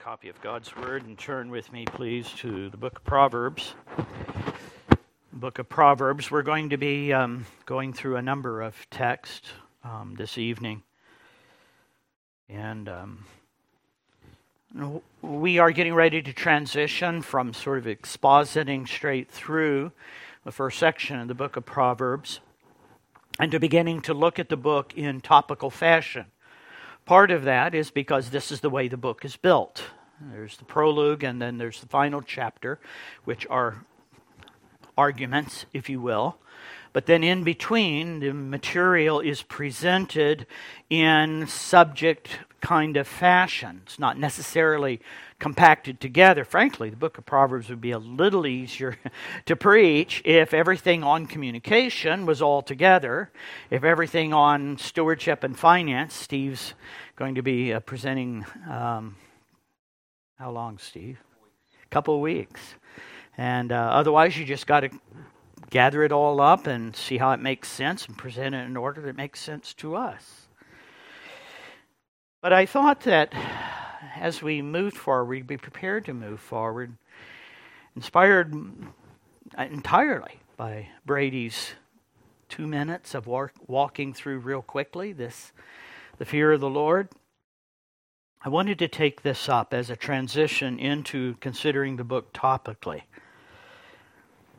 copy of God's Word and turn with me, please, to the book of Proverbs. Book of Proverbs. We're going to be um, going through a number of texts um, this evening. And um, we are getting ready to transition from sort of expositing straight through the first section of the book of Proverbs and to beginning to look at the book in topical fashion. Part of that is because this is the way the book is built. There's the prologue, and then there's the final chapter, which are arguments, if you will. But then in between, the material is presented in subject kind of fashion. It's not necessarily compacted together. Frankly, the book of Proverbs would be a little easier to preach if everything on communication was all together. If everything on stewardship and finance, Steve's going to be uh, presenting. Um, how long, Steve? A couple of weeks. And uh, otherwise, you just got to gather it all up and see how it makes sense and present it in order that makes sense to us. But I thought that as we moved forward, be prepared to move forward, inspired entirely by Brady's two minutes of walk, walking through real quickly this the fear of the Lord. I wanted to take this up as a transition into considering the book topically.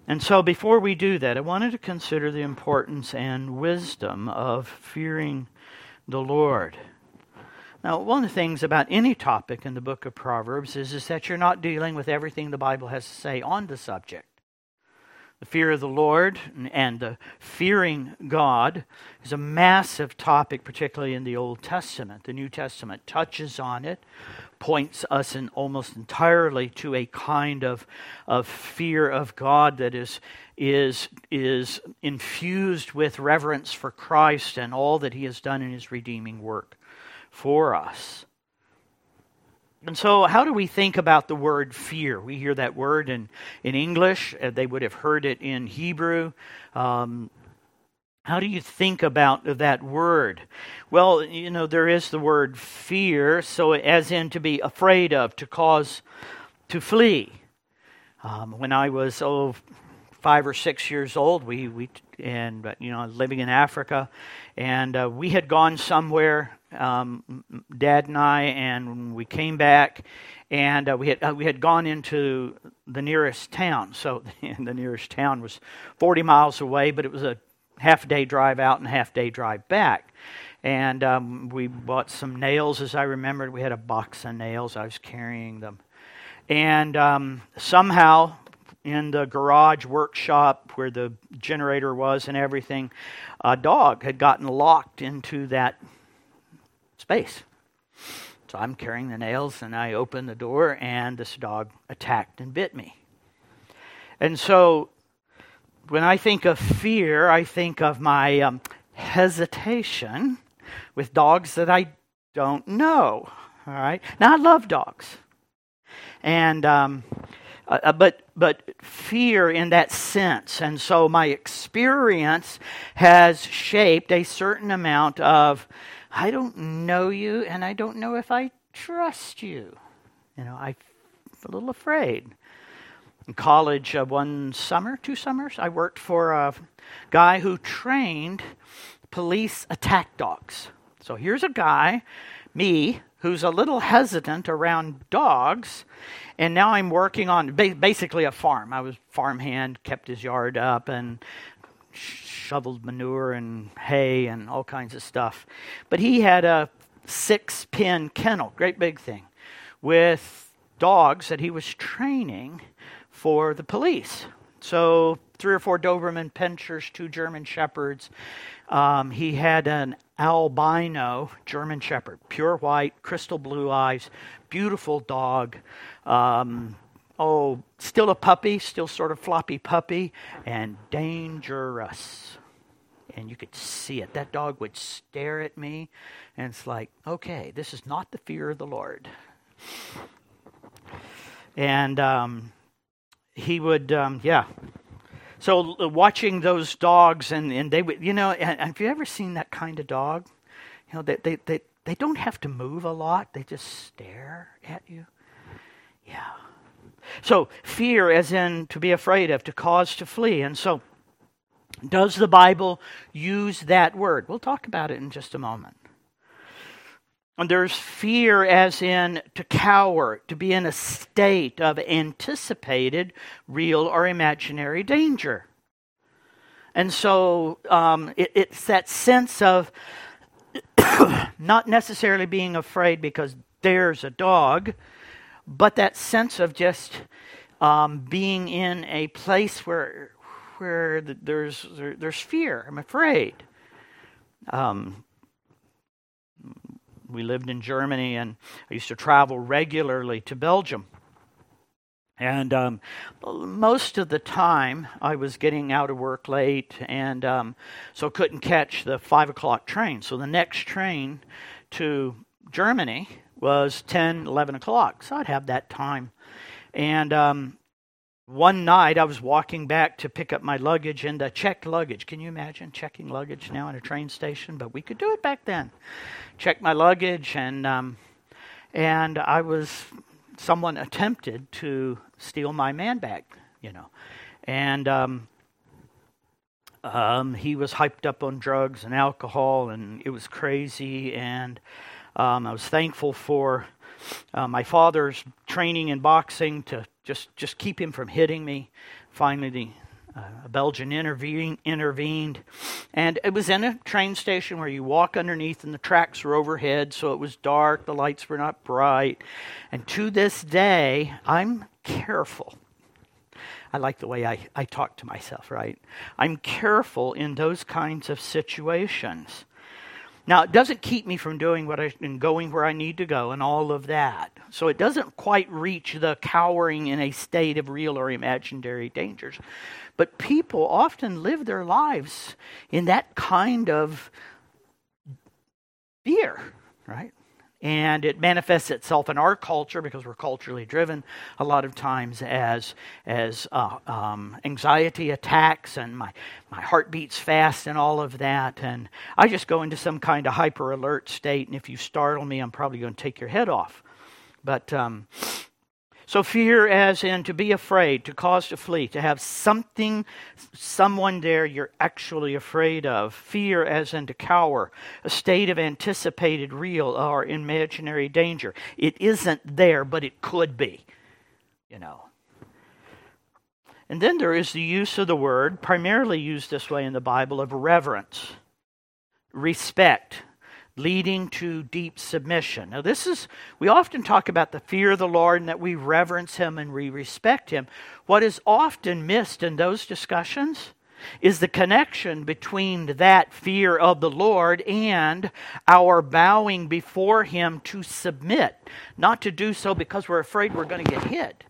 And so, before we do that, I wanted to consider the importance and wisdom of fearing the Lord. Now, one of the things about any topic in the book of Proverbs is, is that you're not dealing with everything the Bible has to say on the subject. The fear of the Lord and the fearing God is a massive topic, particularly in the Old Testament. The New Testament touches on it, points us in almost entirely to a kind of, of fear of God that is, is, is infused with reverence for Christ and all that he has done in his redeeming work for us. And so, how do we think about the word fear? We hear that word in, in English, uh, they would have heard it in Hebrew. Um, how do you think about that word? Well, you know, there is the word fear, so as in to be afraid of, to cause to flee. Um, when I was, oh, five or six years old, we, we and, you know, living in Africa, and uh, we had gone somewhere um, Dad and I, and we came back, and uh, we had uh, we had gone into the nearest town. So the nearest town was 40 miles away, but it was a half day drive out and half day drive back. And um, we bought some nails, as I remembered. We had a box of nails. I was carrying them, and um, somehow in the garage workshop where the generator was and everything, a dog had gotten locked into that space. So I'm carrying the nails and I open the door and this dog attacked and bit me. And so when I think of fear, I think of my um, hesitation with dogs that I don't know. All right. Now I love dogs, and um, uh, uh but but fear in that sense, and so my experience has shaped a certain amount of I don't know you and I don't know if I trust you. You know, I'm a little afraid. In college, uh, one summer, two summers, I worked for a guy who trained police attack dogs. So here's a guy, me, who's a little hesitant around dogs, and now I'm working on basically a farm. I was farmhand, kept his yard up, and shoveled manure and hay and all kinds of stuff. But he had a six pin kennel, great big thing, with dogs that he was training for the police. So, three or four Doberman Pinschers, two German Shepherds. Um, he had an albino German Shepherd, pure white, crystal blue eyes, beautiful dog. Um, oh, still a puppy, still sort of floppy puppy, and dangerous and you could see it. That dog would stare at me, and it's like, okay, this is not the fear of the Lord. And um, he would, um, yeah. So uh, watching those dogs, and, and they would, you know, have you ever seen that kind of dog? You know, they, they, they, they don't have to move a lot, they just stare at you. Yeah. So, fear, as in to be afraid of, to cause to flee. And so, does the Bible use that word? We'll talk about it in just a moment. And there's fear, as in to cower, to be in a state of anticipated real or imaginary danger. And so um, it, it's that sense of not necessarily being afraid because there's a dog, but that sense of just um, being in a place where where there's there, there's fear. I'm afraid. Um, we lived in Germany, and I used to travel regularly to Belgium. And um, most of the time, I was getting out of work late, and um, so couldn't catch the five o'clock train. So the next train to Germany was 10, 11 o'clock. So I'd have that time. And um, one night, I was walking back to pick up my luggage and uh, checked luggage. Can you imagine checking luggage now in a train station? But we could do it back then. Checked my luggage, and um, and I was someone attempted to steal my man bag, you know. And um, um, he was hyped up on drugs and alcohol, and it was crazy. And um, I was thankful for uh, my father's training in boxing to just just keep him from hitting me. Finally, the uh, a Belgian intervene, intervened, and it was in a train station where you walk underneath and the tracks were overhead, so it was dark, the lights were not bright. And to this day, I'm careful. I like the way I, I talk to myself, right? I'm careful in those kinds of situations. Now, it doesn't keep me from doing what I and going where I need to go and all of that. So it doesn't quite reach the cowering in a state of real or imaginary dangers. But people often live their lives in that kind of fear, right? And it manifests itself in our culture because we're culturally driven a lot of times as as uh, um, anxiety attacks and my my heart beats fast and all of that. And I just go into some kind of hyper alert state. And if you startle me I'm probably going to take your head off. But um, so, fear as in to be afraid, to cause to flee, to have something, someone there you're actually afraid of. Fear as in to cower, a state of anticipated real or imaginary danger. It isn't there, but it could be, you know. And then there is the use of the word, primarily used this way in the Bible, of reverence, respect, leading to deep submission. Now, this is, we often talk about the fear of the Lord and that we reverence Him and we respect Him. What is often missed in those discussions is the connection between that fear of the Lord and our bowing before Him to submit. Not to do so because we're afraid we're going to get hit,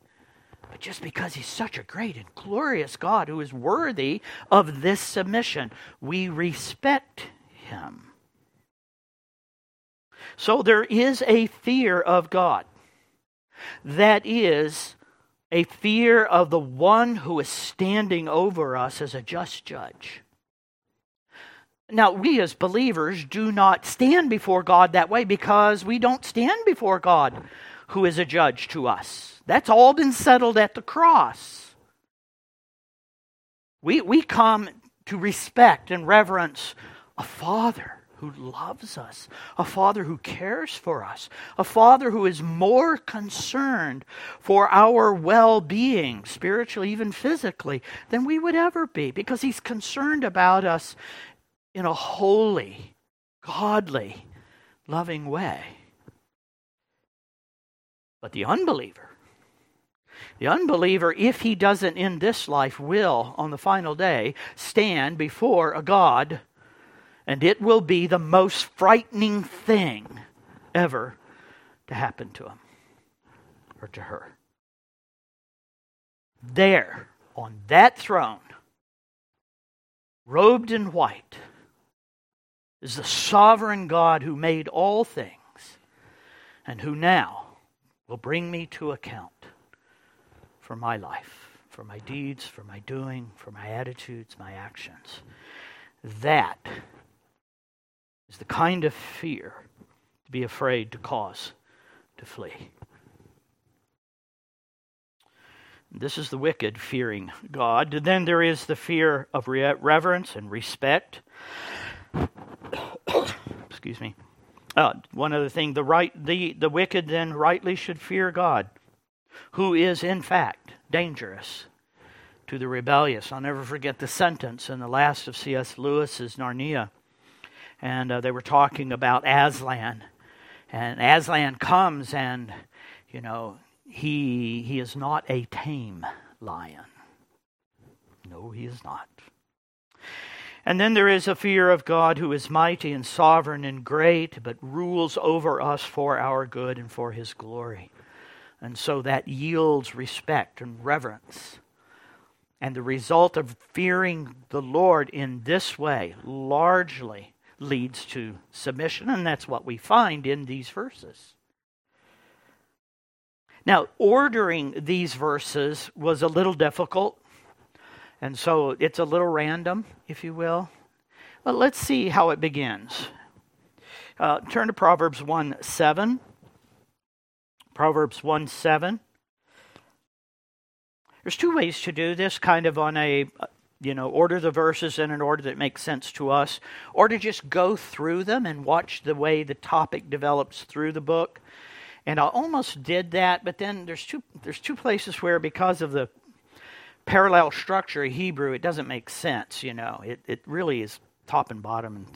but just because He's such a great and glorious God who is worthy of this submission. We respect Him. So there is a fear of God. That is a fear of the one who is standing over us as a just judge. Now, we as believers do not stand before God that way because we don't stand before God who is a judge to us. That's all been settled at the cross. We, we come to respect and reverence a father who loves us, a Father who cares for us, a Father who is more concerned for our well being, spiritually, even physically, than we would ever be, because He's concerned about us in a holy, godly, loving way. But the unbeliever, the unbeliever, if he doesn't in this life, will on the final day stand before a God and it will be the most frightening thing ever to happen to him or to her. There, on that throne, robed in white, is the sovereign God who made all things and who now will bring me to account for my life, for my deeds, for my doing, for my attitudes, my actions. That is the kind of fear to be afraid to cause to flee. This is the wicked fearing God. Then there is the fear of reverence and respect. Excuse me. Uh, one other thing: the right, the the wicked then rightly should fear God, who is in fact dangerous to the rebellious. I'll never forget the sentence in the last of C.S. Lewis's Narnia, and uh, they were talking about Aslan, and Aslan comes and you know he, he is not a tame lion. No, he is not. And then there is a fear of God who is mighty and sovereign and great, but rules over us for our good and for his glory. And so that yields respect and reverence. And the result of fearing the Lord in this way largely leads to submission, and that's what we find in these verses. Now, ordering these verses was a little difficult, and so it's a little random, if you will. But let's see how it begins. Uh, turn to Proverbs 1 7. Proverbs 1 7. There's two ways to do this, kind of on a, you know, order the verses in an order that makes sense to us, or to just go through them and watch the way the topic develops through the book. And I almost did that, but then there's two there's two places where because of the parallel structure of Hebrew, it doesn't make sense, you know. It it really is top and bottom and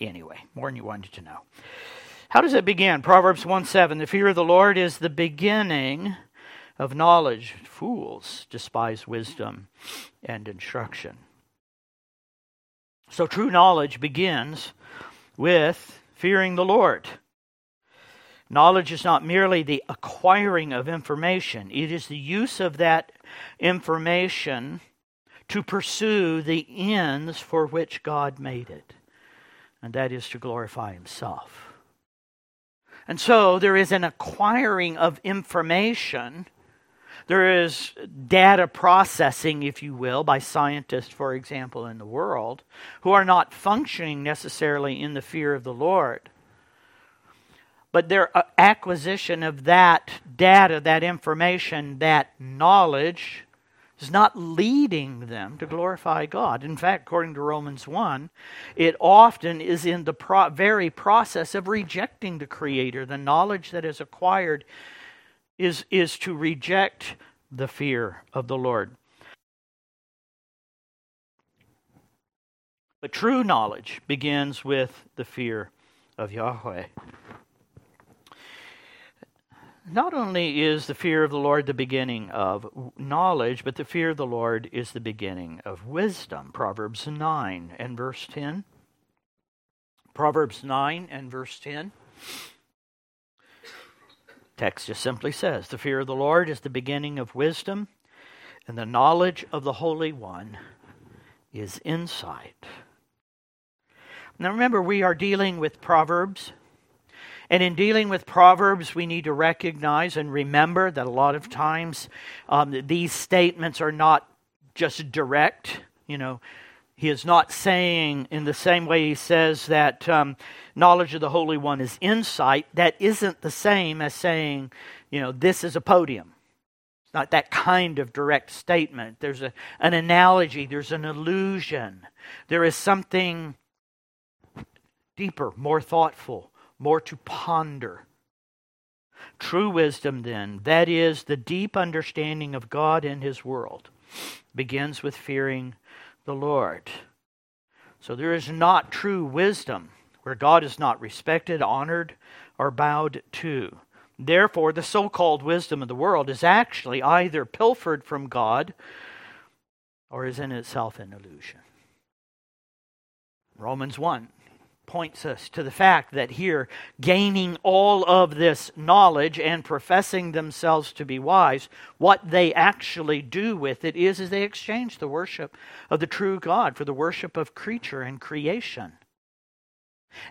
anyway, more than you wanted to know. How does it begin? Proverbs 1 7. The fear of the Lord is the beginning of knowledge. Fools despise wisdom and instruction. So true knowledge begins with fearing the Lord. Knowledge is not merely the acquiring of information, it is the use of that information to pursue the ends for which God made it, and that is to glorify Himself. And so there is an acquiring of information. There is data processing, if you will, by scientists, for example, in the world, who are not functioning necessarily in the fear of the Lord but their uh, acquisition of that data, that information, that knowledge is not leading them to glorify God. In fact, according to Romans 1, it often is in the pro- very process of rejecting the Creator. The knowledge that is acquired is, is to reject the fear of the Lord. But true knowledge begins with the fear of Yahweh. Not only is the fear of the Lord the beginning of knowledge, but the fear of the Lord is the beginning of wisdom. Proverbs 9 and verse 10. Proverbs 9 and verse 10. Text just simply says, The fear of the Lord is the beginning of wisdom, and the knowledge of the Holy One is insight. Now remember, we are dealing with Proverbs and in dealing with Proverbs, we need to recognize and remember that a lot of times um, these statements are not just direct. You know, he is not saying in the same way he says that um, knowledge of the Holy One is insight. That isn't the same as saying, you know, this is a podium. It's not that kind of direct statement. There's a, an analogy, there's an allusion, there is something deeper, more thoughtful more to ponder. True wisdom, then, that is the deep understanding of God and His world, begins with fearing the Lord. So there is not true wisdom where God is not respected, honored, or bowed to. Therefore, the so called wisdom of the world is actually either pilfered from God or is in itself an illusion. Romans 1 points us to the fact that here, gaining all of this knowledge and professing themselves to be wise, what they actually do with it is, is they exchange the worship of the true God for the worship of creature and creation.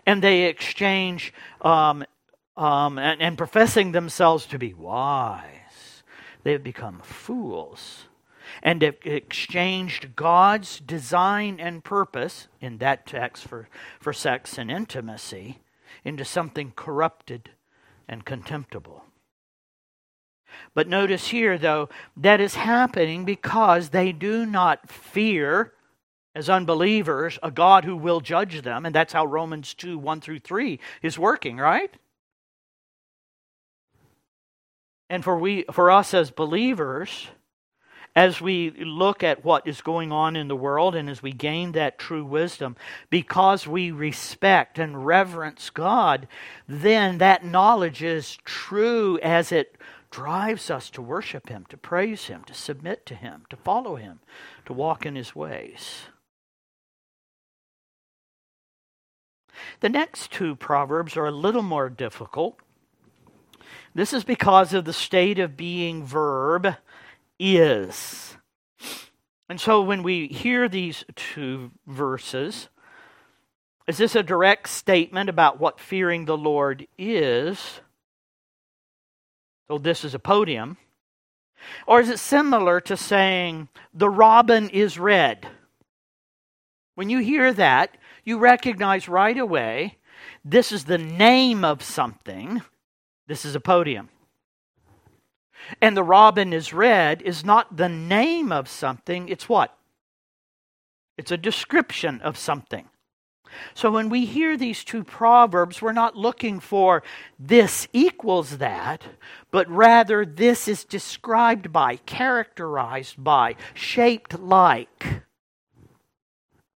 And they exchange, um, um, and, and professing themselves to be wise, they have become fools and exchanged God's design and purpose in that text for, for sex and intimacy into something corrupted and contemptible. But notice here, though, that is happening because they do not fear, as unbelievers, a God who will judge them. And that's how Romans 2 1 through 3 is working, right? And for, we, for us as believers, as we look at what is going on in the world and as we gain that true wisdom, because we respect and reverence God, then that knowledge is true as it drives us to worship Him, to praise Him, to submit to Him, to follow Him, to walk in His ways. The next two proverbs are a little more difficult. This is because of the state of being verb is. And so when we hear these two verses, is this a direct statement about what fearing the Lord is? So this is a podium. Or is it similar to saying, the robin is red? When you hear that, you recognize right away this is the name of something. This is a podium. And the robin is red is not the name of something, it's what? It's a description of something. So when we hear these two proverbs, we're not looking for this equals that, but rather this is described by, characterized by, shaped like.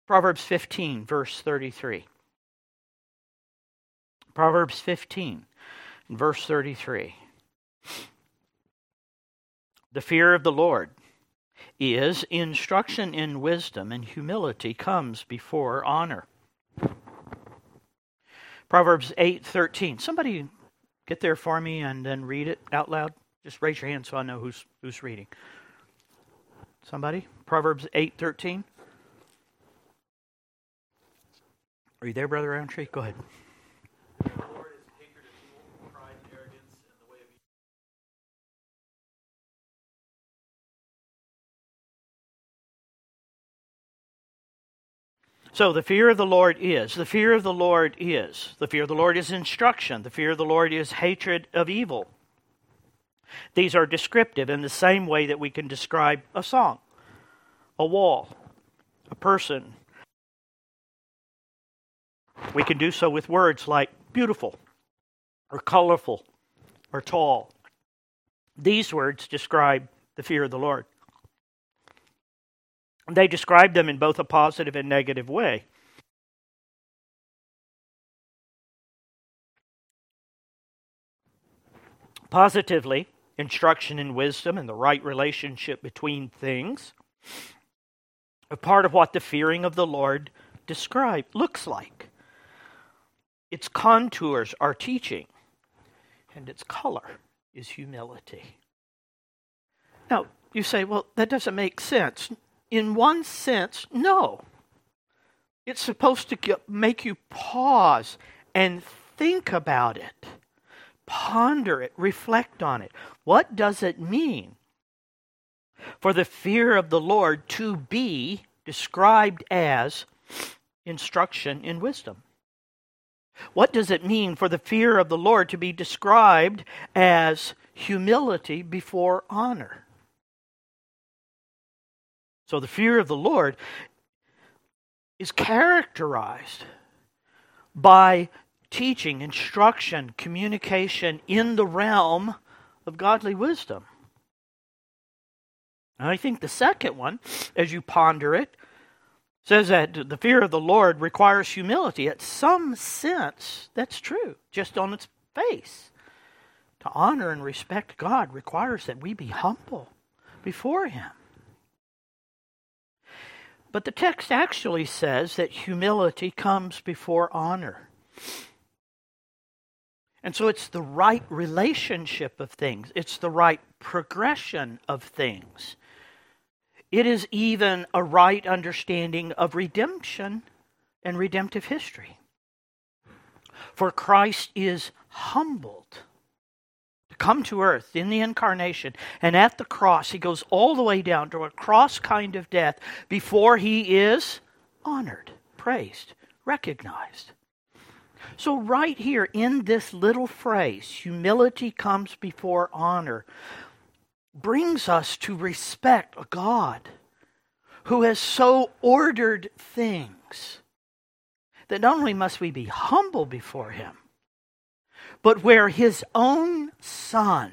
Proverbs 15, verse 33. Proverbs 15, verse 33. The fear of the Lord is instruction in wisdom, and humility comes before honor. Proverbs 8:13. Somebody get there for me and then read it out loud. Just raise your hand so I know who's who's reading. Somebody? Proverbs 8:13. Are you there, Brother Roundtree? Go ahead. So the fear of the Lord is, the fear of the Lord is, the fear of the Lord is instruction, the fear of the Lord is hatred of evil. These are descriptive in the same way that we can describe a song, a wall, a person. We can do so with words like beautiful, or colorful, or tall. These words describe the fear of the Lord. They describe them in both a positive and negative way. Positively, instruction in wisdom and the right relationship between things a part of what the fearing of the Lord describe looks like. Its contours are teaching, and its color is humility. Now, you say, well, that doesn't make sense in one sense, no. It's supposed to get, make you pause and think about it, ponder it, reflect on it. What does it mean for the fear of the Lord to be described as instruction in wisdom? What does it mean for the fear of the Lord to be described as humility before honor? So the fear of the Lord is characterized by teaching, instruction, communication in the realm of godly wisdom. And I think the second one, as you ponder it, says that the fear of the Lord requires humility. At some sense, that's true, just on its face. To honor and respect God requires that we be humble before Him. But the text actually says that humility comes before honor. And so it's the right relationship of things, it's the right progression of things. It is even a right understanding of redemption and redemptive history. For Christ is humbled come to earth in the incarnation. And at the cross, he goes all the way down to a cross kind of death before he is honored, praised, recognized. So, right here in this little phrase, humility comes before honor, brings us to respect a God who has so ordered things that not only must we be humble before him, but where his own son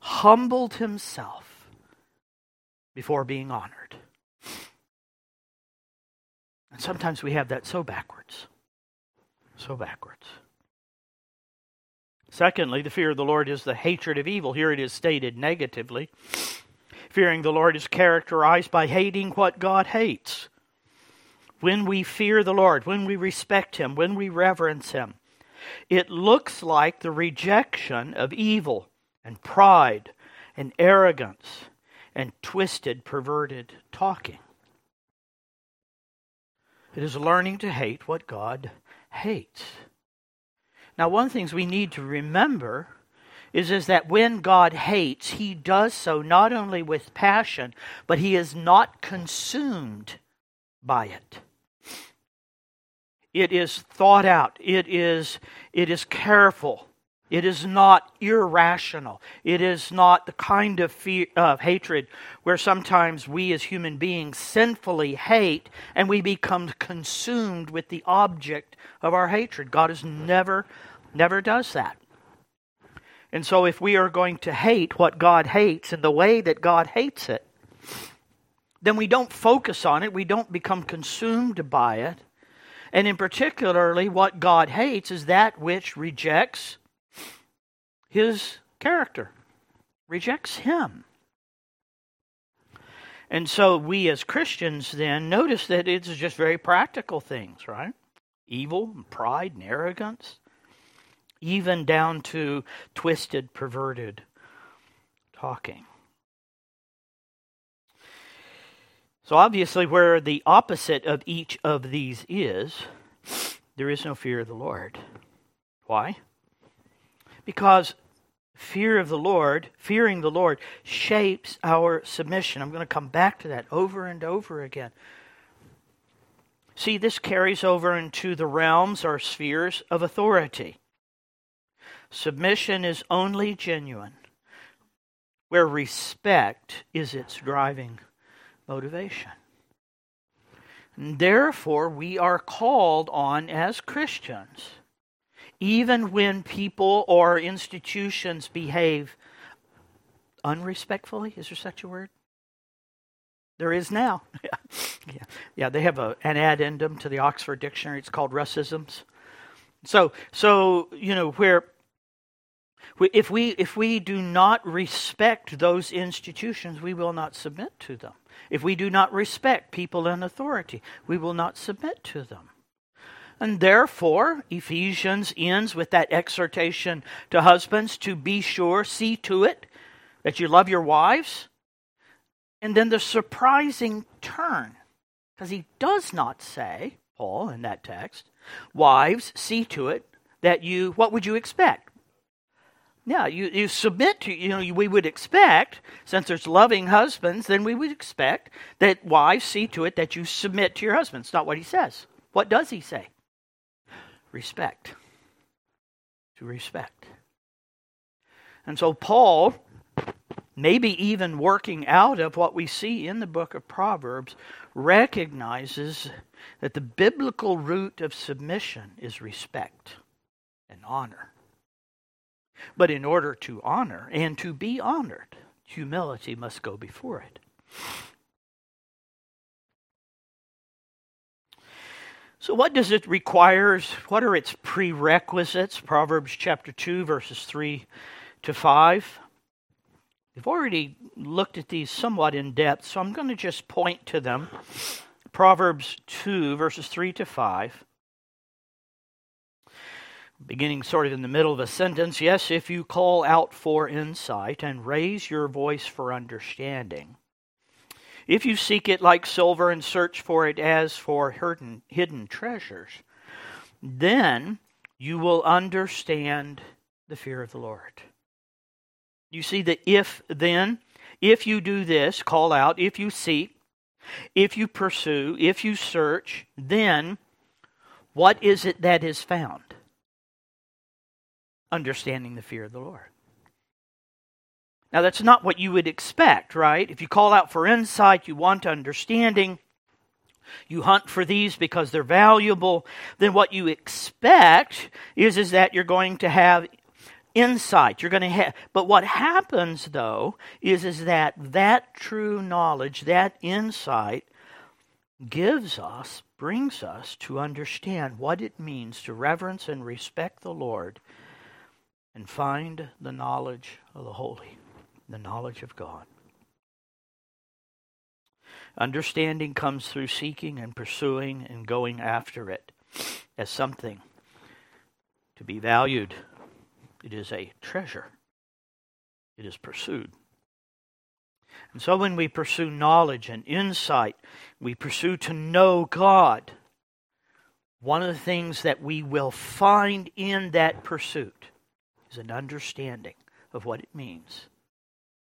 humbled himself before being honored. And sometimes we have that so backwards. So backwards. Secondly, the fear of the Lord is the hatred of evil. Here it is stated negatively. Fearing the Lord is characterized by hating what God hates. When we fear the Lord, when we respect Him, when we reverence Him, it looks like the rejection of evil and pride and arrogance and twisted, perverted talking. It is learning to hate what God hates. Now, one of the things we need to remember is, is that when God hates, he does so not only with passion, but he is not consumed by it. It is thought out. It is, it is careful. It is not irrational. It is not the kind of fear, uh, hatred where sometimes we as human beings sinfully hate and we become consumed with the object of our hatred. God is never, never does that. And so, if we are going to hate what God hates in the way that God hates it, then we don't focus on it, we don't become consumed by it. And in particularly, what God hates is that which rejects his character, rejects him. And so we as Christians then notice that it's just very practical things, right? Evil and pride and arrogance, even down to twisted, perverted talking. So, obviously, where the opposite of each of these is, there is no fear of the Lord. Why? Because fear of the Lord, fearing the Lord, shapes our submission. I'm going to come back to that over and over again. See, this carries over into the realms or spheres of authority. Submission is only genuine where respect is its driving motivation. Therefore, we are called on as Christians, even when people or institutions behave unrespectfully. Is there such a word? There is now. yeah. yeah, they have a, an addendum to the Oxford Dictionary. It's called Russisms. So, so you know where if we if we do not respect those institutions, we will not submit to them. If we do not respect people in authority, we will not submit to them. And therefore, Ephesians ends with that exhortation to husbands to be sure, see to it that you love your wives. And then the surprising turn, because he does not say, Paul in that text, wives, see to it that you, what would you expect? Yeah, you, you submit to, you know, we would expect, since there's loving husbands, then we would expect that wives see to it that you submit to your husbands. Not what he says. What does he say? Respect. To respect. And so Paul, maybe even working out of what we see in the book of Proverbs, recognizes that the biblical root of submission is respect and honor. But in order to honor and to be honored, humility must go before it. So, what does it require? What are its prerequisites? Proverbs chapter 2, verses 3 to 5. We've already looked at these somewhat in depth, so I'm going to just point to them. Proverbs 2, verses 3 to 5 beginning sort of in the middle of a sentence, yes, if you call out for insight and raise your voice for understanding, if you seek it like silver and search for it as for hidden, treasures, then you will understand the fear of the Lord. You see the if then, if you do this, call out, if you seek, if you pursue, if you search, then what is it that is found? Understanding the fear of the Lord. Now, that's not what you would expect, right? If you call out for insight, you want understanding, you hunt for these because they're valuable, then what you expect is, is that you're going to have insight. You're going to have, but what happens though is, is that that true knowledge, that insight, gives us, brings us to understand what it means to reverence and respect the Lord and find the knowledge of the holy, the knowledge of God. Understanding comes through seeking and pursuing and going after it as something to be valued. It is a treasure. It is pursued. And so when we pursue knowledge and insight, we pursue to know God. One of the things that we will find in that pursuit is an understanding of what it means.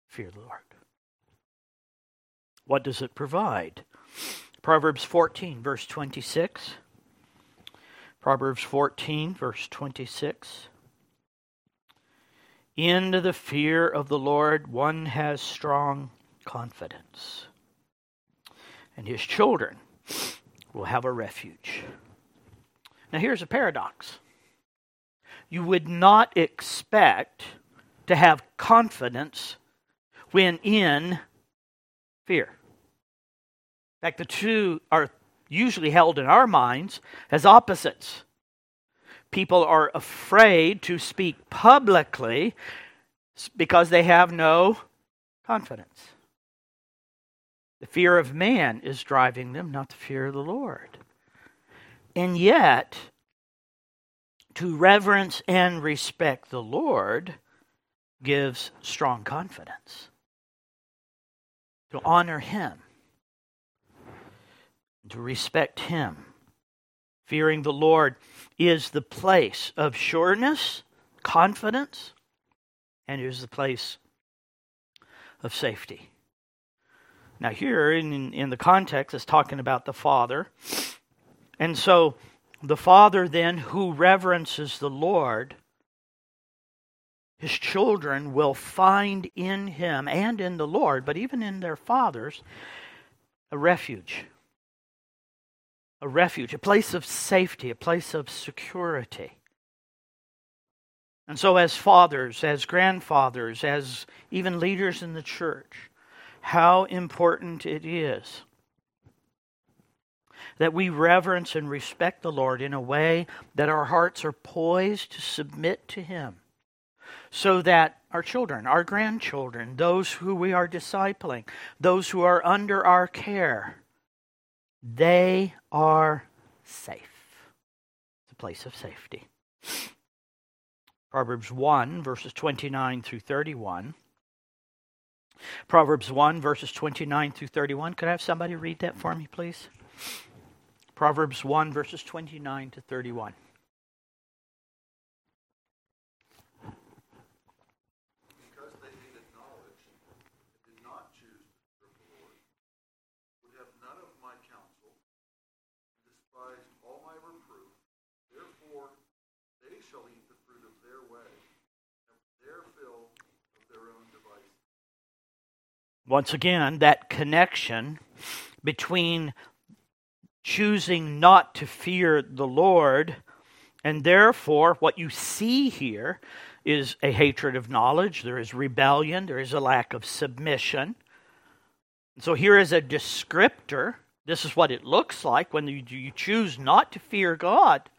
Fear the Lord. What does it provide? Proverbs 14, verse 26. Proverbs 14, verse 26. In the fear of the Lord, one has strong confidence, and his children will have a refuge. Now, here's a paradox you would not expect to have confidence when in fear. In fact, the two are usually held in our minds as opposites. People are afraid to speak publicly because they have no confidence. The fear of man is driving them, not the fear of the Lord. And yet, to reverence and respect the Lord gives strong confidence to honor Him, to respect Him. Fearing the Lord is the place of sureness, confidence, and is the place of safety. Now, here in, in the context, it's talking about the Father. And so, the Father then, who reverences the Lord, his children will find in him and in the Lord, but even in their fathers, a refuge. A refuge, a place of safety, a place of security. And so, as fathers, as grandfathers, as even leaders in the church, how important it is that we reverence and respect the Lord in a way that our hearts are poised to submit to Him so that our children, our grandchildren, those who we are discipling, those who are under our care, they are safe. It's a place of safety. Proverbs 1, verses 29 through 31. Proverbs 1, verses 29 through 31. Could I have somebody read that for me, please? Proverbs 1, verses 29 to 31. Once again, that connection between choosing not to fear the Lord, and therefore what you see here is a hatred of knowledge, there is rebellion, there is a lack of submission. So here is a descriptor. This is what it looks like when you, choose not to fear God.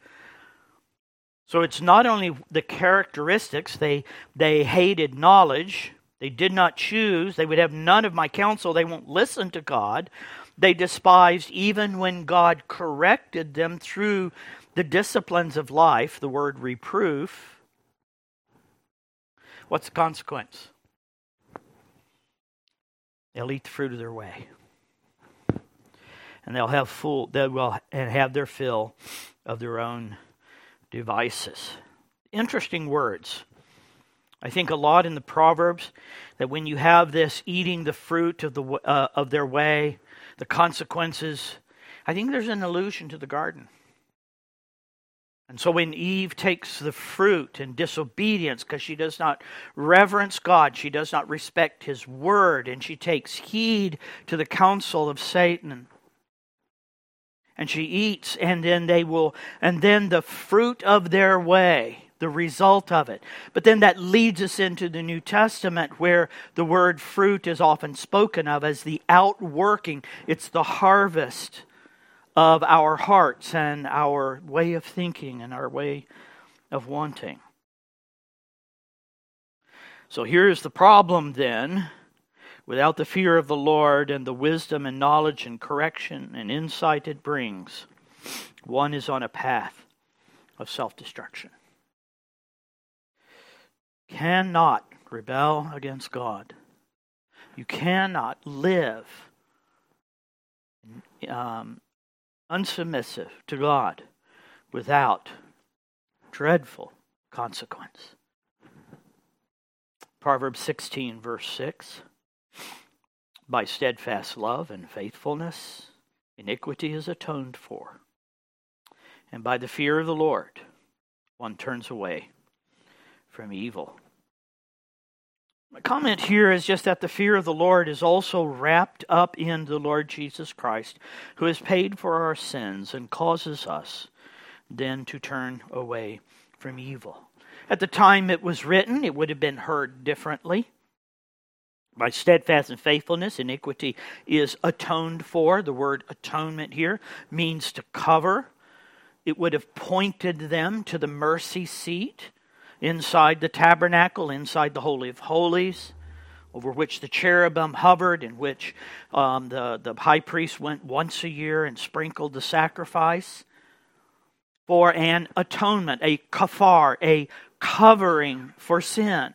So it's not only the characteristics, they, they hated knowledge, they did not choose. They would have none of my counsel. They won't listen to God. They despised even when God corrected them through the disciplines of life, the word reproof. What's the consequence? They'll eat the fruit of their way. And they'll have full they will and have their fill of their own devices. Interesting words. I think a lot in the Proverbs that when you have this eating the fruit of, the, uh, of their way, the consequences, I think there's an allusion to the garden. And so when Eve takes the fruit in disobedience because she does not reverence God, she does not respect his word, and she takes heed to the counsel of Satan. And she eats, and then they will, and then the fruit of their way, the result of it. But then that leads us into the New Testament where the word fruit is often spoken of as the outworking, it's the harvest of our hearts and our way of thinking and our way of wanting. So here's the problem then. Without the fear of the Lord and the wisdom and knowledge and correction and insight it brings, one is on a path of self destruction. Cannot rebel against God. You cannot live um, unsubmissive to God without dreadful consequence. Proverbs 16, verse 6 By steadfast love and faithfulness, iniquity is atoned for, and by the fear of the Lord, one turns away from evil. My comment here is just that the fear of the Lord is also wrapped up in the Lord Jesus Christ, who has paid for our sins and causes us then to turn away from evil. At the time it was written, it would have been heard differently. By steadfast and faithfulness, iniquity is atoned for. The word atonement here means to cover. It would have pointed them to the mercy seat inside the tabernacle, inside the Holy of Holies, over which the cherubim hovered, in which um, the, the high priest went once a year and sprinkled the sacrifice for an atonement, a kafar, a covering for sin.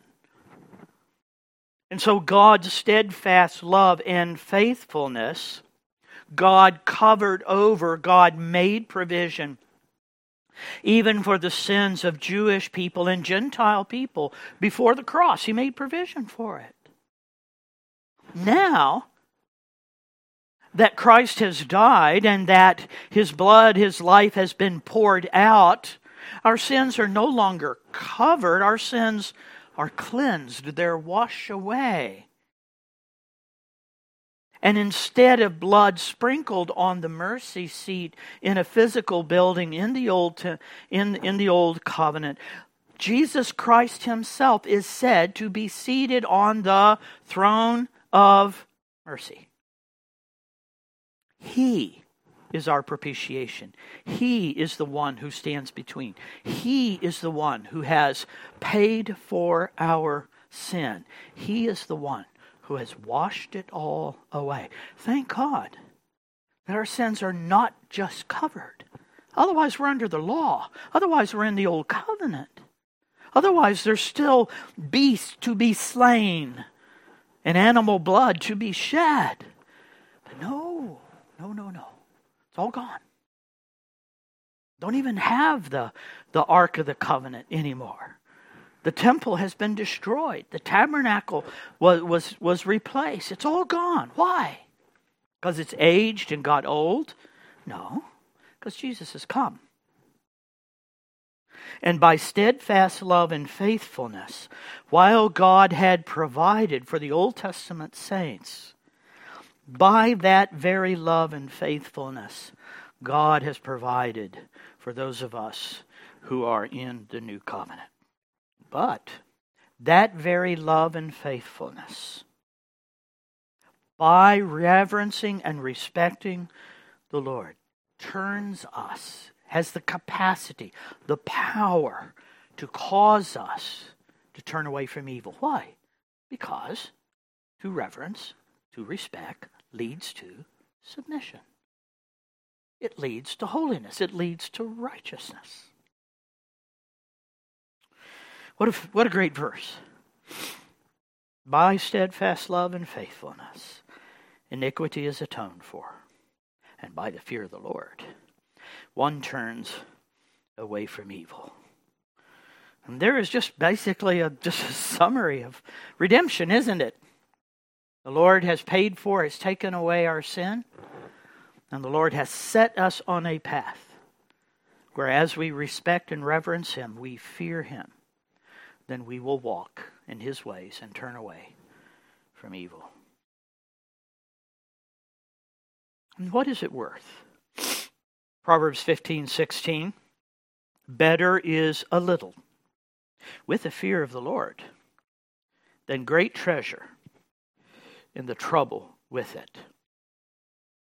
And so God's steadfast love and faithfulness, God covered over, God made provision even for the sins of Jewish people and Gentile people before the cross. He made provision for it. Now that Christ has died and that his blood, his life has been poured out, our sins are no longer covered, our sins are cleansed, they're washed away. And instead of blood sprinkled on the mercy seat in a physical building in the old, in, in the old covenant, Jesus Christ himself is said to be seated on the throne of mercy. He is our propitiation. He is the one who stands between. He is the one who has paid for our sin. He is the one who has washed it all away. Thank God that our sins are not just covered. Otherwise, we're under the law. Otherwise, we're in the old covenant. Otherwise, there's still beasts to be slain and animal blood to be shed. But no, no, no, no. It's all gone. Don't even have the, the Ark of the Covenant anymore. The temple has been destroyed. The tabernacle was, was, was replaced. It's all gone. Why? Because it's aged and got old? No, because Jesus has come. And by steadfast love and faithfulness, while God had provided for the Old Testament saints, by that very love and faithfulness, God has provided for those of us who are in the new covenant. But that very love and faithfulness, by reverencing and respecting the Lord, turns us, has the capacity, the power to cause us to turn away from evil. Why? Because to reverence, to respect, leads to submission. It leads to holiness. It leads to righteousness. What a, what a great verse. By steadfast love and faithfulness, iniquity is atoned for, and by the fear of the Lord, one turns away from evil. And there is just basically a, just a summary of redemption, isn't it? The Lord has paid for, has taken away our sin, and the Lord has set us on a path where as we respect and reverence Him, we fear Him, then we will walk in His ways and turn away from evil. And what is it worth? Proverbs 15, 16. Better is a little with the fear of the Lord than great treasure in the trouble with it.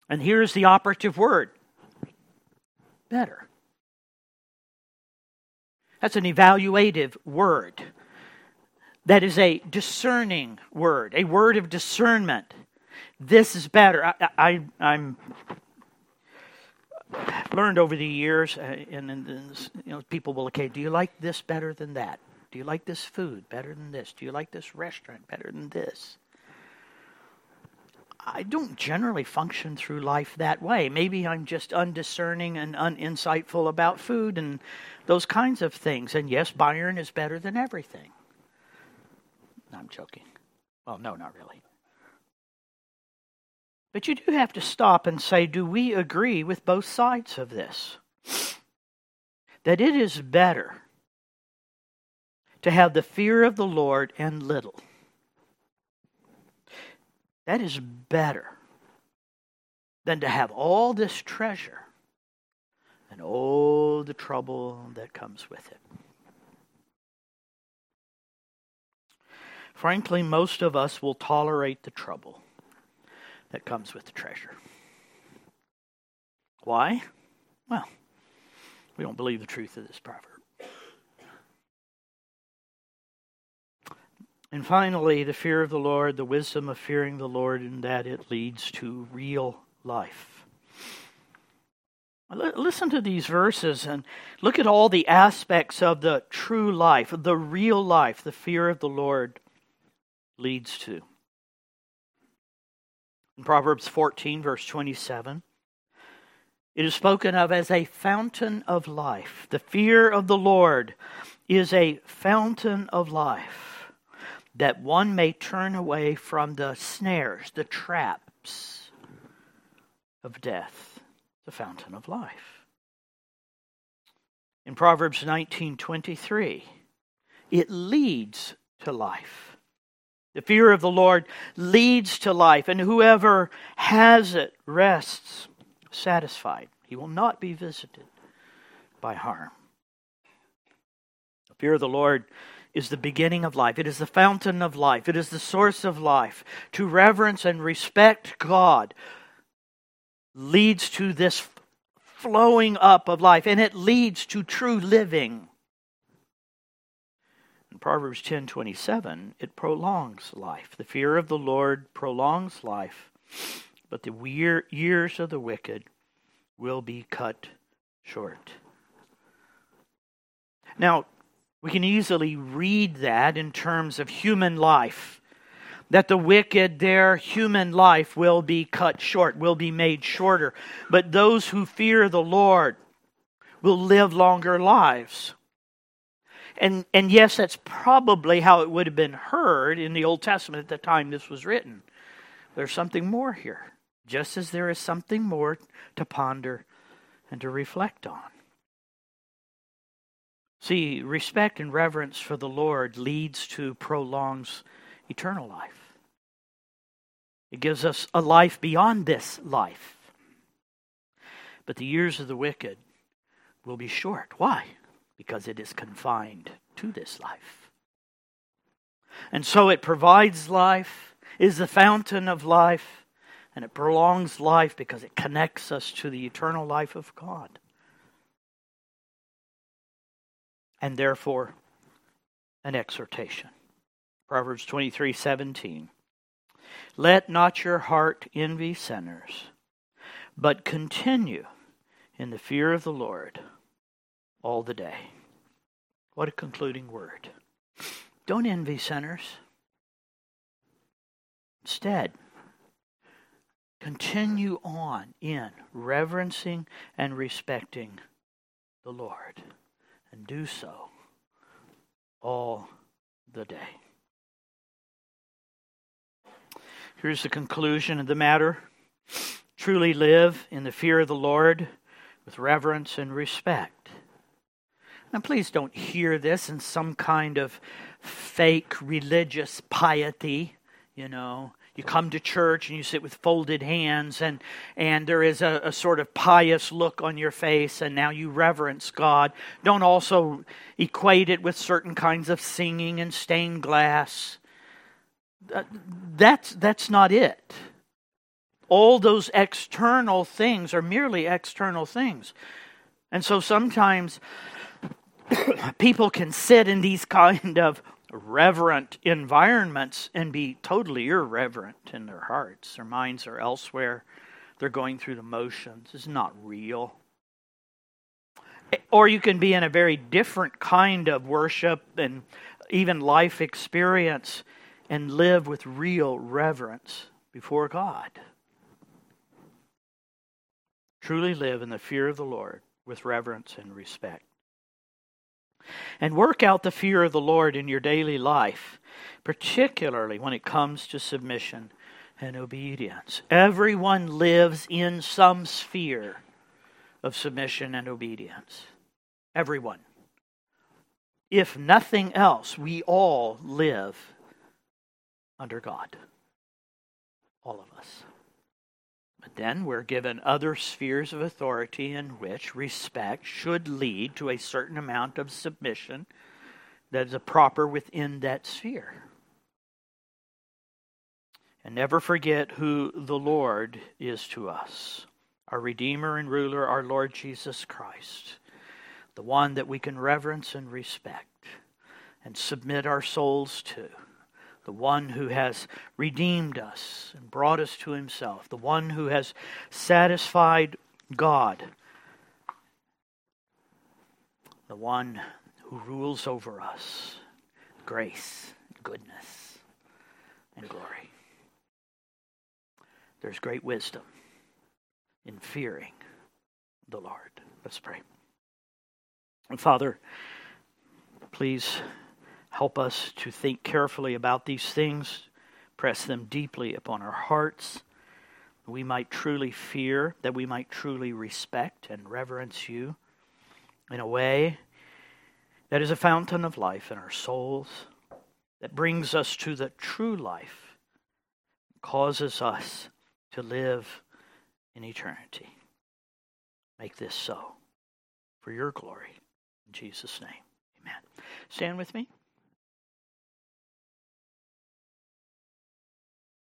And here's the operative word better. That's an evaluative word. That is a discerning word, a word of discernment. This is better. I, I, I'm learned over the years, uh, and, and, and, you know, people will okay. Do you like this better than that? Do you like this food better than this? Do you like this restaurant better than this? I don't generally function through life that way. Maybe I'm just undiscerning and uninsightful about food and those kinds of things. And yes, Byron is better than everything. I'm joking. Well, no, not really. But you do have to stop and say, do we agree with both sides of this? That it is better to have the fear of the Lord and little. That is better than to have all this treasure and all the trouble that comes with it. Frankly, most of us will tolerate the trouble that comes with the treasure. Why? Well, we don't believe the truth of this proverb. And finally, the fear of the Lord, the wisdom of fearing the Lord, in that it leads to real life. Listen to these verses and look at all the aspects of the true life, the real life, the fear of the Lord leads to. In Proverbs 14, verse 27, it is spoken of as a fountain of life. The fear of the Lord is a fountain of life, that one may turn away from the snares, the traps of death, the fountain of life. In Proverbs 19:23, it leads to life. The fear of the Lord leads to life, and whoever has it rests satisfied. He will not be visited by harm. The fear of the Lord is the beginning of life. It is the fountain of life. It is the source of life. To reverence and respect God leads to this flowing up of life, and it leads to true living. In Proverbs 10:27, it prolongs life. The fear of the Lord prolongs life, but the years of the wicked will be cut short. Now, we can easily read that in terms of human life. That the wicked, their human life will be cut short, will be made shorter. But those who fear the Lord will live longer lives. And, and yes, that's probably how it would have been heard in the Old Testament at the time this was written. There's something more here, just as there is something more to ponder and to reflect on. See, respect and reverence for the Lord leads to prolongs eternal life. It gives us a life beyond this life. But the years of the wicked will be short. Why? because it is confined to this life. And so it provides life, is the fountain of life, and it prolongs life because it connects us to the eternal life of God. And therefore, an exhortation. Proverbs 23 17. Let not your heart envy sinners, but continue in the fear of the Lord all the day. What a concluding word. Don't envy sinners. Instead, continue on in reverencing and respecting the Lord, and do so all the day. Here's the conclusion of the matter truly live in the fear of the Lord with reverence and respect Now, please don't hear this in some kind of fake religious piety, you know. You come to church and you sit with folded hands, and, and there is a, a sort of pious look on your face, and now you reverence God. Don't also equate it with certain kinds of singing and stained glass. Uh, that's, that's not it. All those external things are merely external things. And so sometimes people can sit in these kind of reverent environments and be totally irreverent in their hearts. Their minds are elsewhere. They're going through the motions. It's not real. Or you can be in a very different kind of worship and even life experience and live with real reverence before God. Truly live in the fear of the Lord with reverence and respect. And work out the fear of the Lord in your daily life, particularly when it comes to submission and obedience. Everyone lives in some sphere of submission and obedience. Everyone. If nothing else, we all live under God. All of us. Then we're given other spheres of authority in which respect should lead to a certain amount of submission that is proper within that sphere. And never forget who the Lord is to us our Redeemer and Ruler, our Lord Jesus Christ, the one that we can reverence and respect and submit our souls to the one who has redeemed us and brought us to himself, the one who has satisfied God, the one who rules over us grace, goodness, and glory. There's great wisdom in fearing the Lord. Let's pray. Father, please Help us to think carefully about these things, press them deeply upon our hearts. That we might truly fear, that we might truly respect and reverence you in a way that is a fountain of life in our souls, that brings us to the true life, causes us to live in eternity. Make this so for your glory. In Jesus' name, amen. Stand with me.